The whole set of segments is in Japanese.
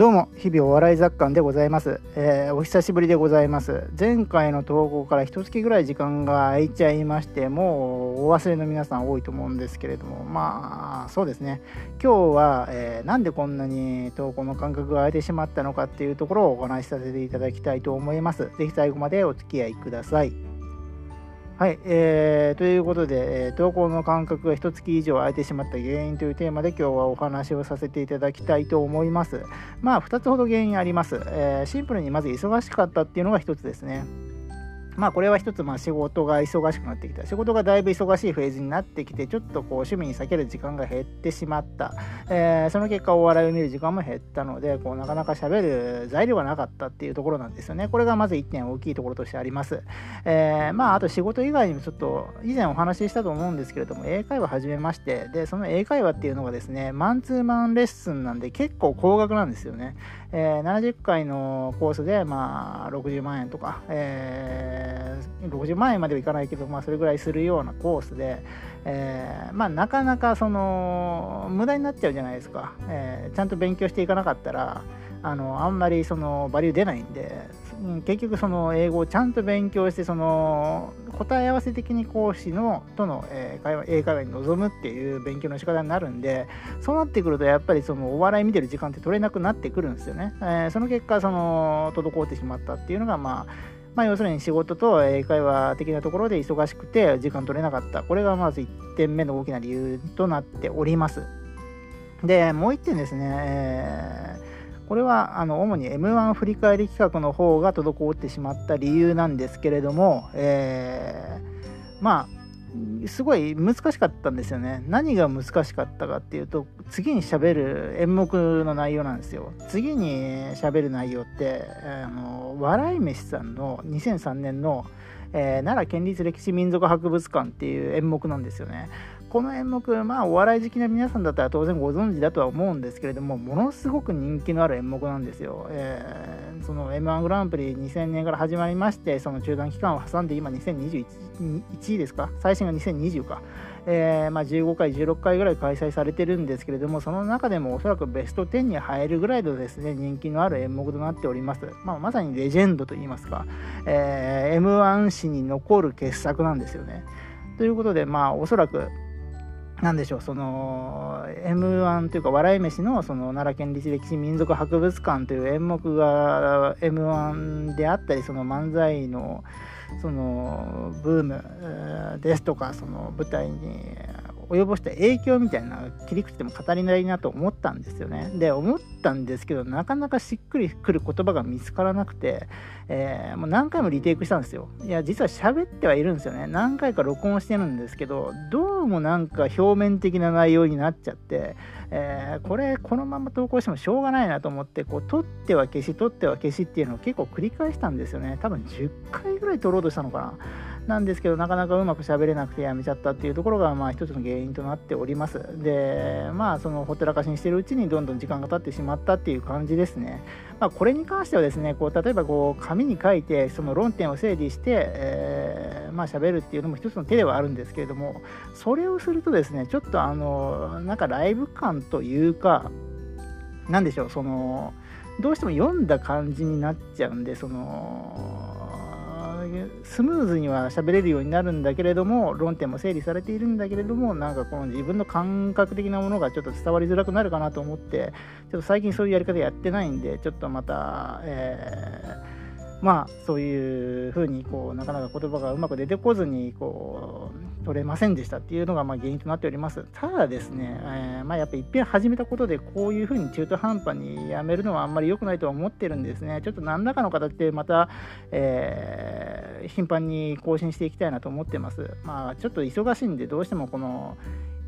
どうも、日々お笑い雑感でございます、えー、お久しぶりでございます。前回の投稿から一月ぐらい時間が空いちゃいまして、もうお忘れの皆さん多いと思うんですけれども、まあ、そうですね。今日は、えー、なんでこんなに投稿の間隔が空いてしまったのかっていうところをお話しさせていただきたいと思います。ぜひ最後までお付き合いください。はい、えー、ということで、えー、投稿の間隔が1月以上空いてしまった原因というテーマで今日はお話をさせていただきたいと思います。まあ、2つほど原因あります。えー、シンプルにまず忙しかったっていうのが1つですね。まあこれは一つまあ仕事が忙しくなってきた。仕事がだいぶ忙しいフェーズになってきてちょっとこう趣味に避ける時間が減ってしまった、えー、その結果お笑いを見る時間も減ったのでこうなかなか喋る材料がなかったっていうところなんですよね。これがまず1点大きいところとしてあります、えー、まああと仕事以外にもちょっと以前お話ししたと思うんですけれども英会話始めましてでその英会話っていうのがですねマンツーマンレッスンなんで結構高額なんですよね、えー、70回のコースでまあ60万円とか、えー、60万円まではいかないけど、まあ、それぐらいするようなコースで、えー、まあ、なかなかその無駄になっちゃうじゃないですか、えー、ちゃんと勉強していかなかったらあのあんまりそのバリュー出ないんで結局その英語をちゃんと勉強してその答え合わせ的に講師のとの、えー、会話英会話に臨むっていう勉強の仕方になるんでそうなってくるとやっぱりそのお笑い見てる時間って取れなくなってくるんですよね、えー、その結果その滞ってしまったっていうのがまあまあ、要するに仕事と英会話的なところで忙しくて時間取れなかった。これがまず1点目の大きな理由となっております。で、もう1点ですね、えー、これはあの主に M1 振り返り企画の方が滞ってしまった理由なんですけれども、えー、まあ、すごい難しかったんですよね。何が難しかったかっていうと、次にしゃべる演目の内容なんですよ。次にしゃべる内容って、あの笑い飯さんの2003年の、えー、奈良県立歴史民俗博物館っていう演目なんですよね。この演目、まあ、お笑い好きな皆さんだったら当然ご存知だとは思うんですけれども、ものすごく人気のある演目なんですよ。えー、その M1 グランプリ2000年から始まりまして、その中断期間を挟んで今2021位ですか？最新が2020か。えー、まあ、15回、16回ぐらい開催されてるんですけれども、その中でもおそらくベスト10に入るぐらいのですね、人気のある演目となっております。まあ、まさにレジェンドといいますか、えー、M1 史に残る傑作なんですよね。ということで、まあ、おそらく、なんでしょうその M1 というか笑い飯のその奈良県立歴史民俗博物館という演目が M1 であったりその漫才のそのブームですとかその舞台に及ぼした影響みたいな切り口でも語りないなと思ったんですよね。で思ったんですけどなかなかしっくりくる言葉が見つからなくて、えー、もう何回もリテイクしたんですよ。いや実は喋ってはいるんですよね。何回か録音してるんですけどどうもなんか表面的な内容になっちゃって、えー、これこのまま投稿してもしょうがないなと思ってこう撮っては消し撮っては消しっていうのを結構繰り返したんですよね。多分10回ぐらい撮ろうとしたのかな。なんですけどなかなかうまく喋れなくてやめちゃったっていうところがまあ一つの原因となっております。でまあそのほったらかしにしてるうちにどんどん時間が経ってしまったっていう感じですね。まあこれに関してはですねこう例えばこう紙に書いてその論点を整理して、えー、まあ喋るっていうのも一つの手ではあるんですけれどもそれをするとですねちょっとあのなんかライブ感というかなんでしょうそのどうしても読んだ感じになっちゃうんでそのスムーズには喋れるようになるんだけれども論点も整理されているんだけれどもなんかこの自分の感覚的なものがちょっと伝わりづらくなるかなと思ってちょっと最近そういうやり方やってないんでちょっとまた、えーまあそういうふうにこうなかなか言葉がうまく出てこずにこう取れませんでしたっていうのがまあ原因となっております。ただですね、えー、まあやっぱいっぺん始めたことでこういうふうに中途半端にやめるのはあんまり良くないとは思ってるんですね。ちょっと何らかの形でまた、えー、頻繁に更新していきたいなと思ってます。まあちょっと忙しいんでどうしてもこの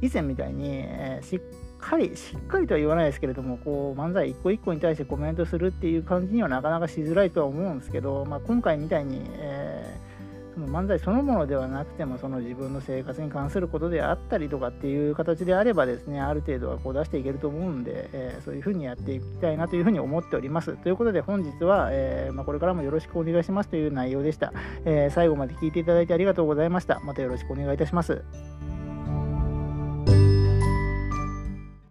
以前みたいに、え、しっかり、しっかりとは言わないですけれども、こう、漫才一個一個に対してコメントするっていう感じにはなかなかしづらいとは思うんですけど、まあ、今回みたいに、えー、その漫才そのものではなくても、その自分の生活に関することであったりとかっていう形であればですね、ある程度はこう出していけると思うんで、えー、そういうふうにやっていきたいなというふうに思っております。ということで本日は、えー、まあ、これからもよろしくお願いしますという内容でした。え最後まで聞いていただいてありがとうございました。またよろしくお願いいたします。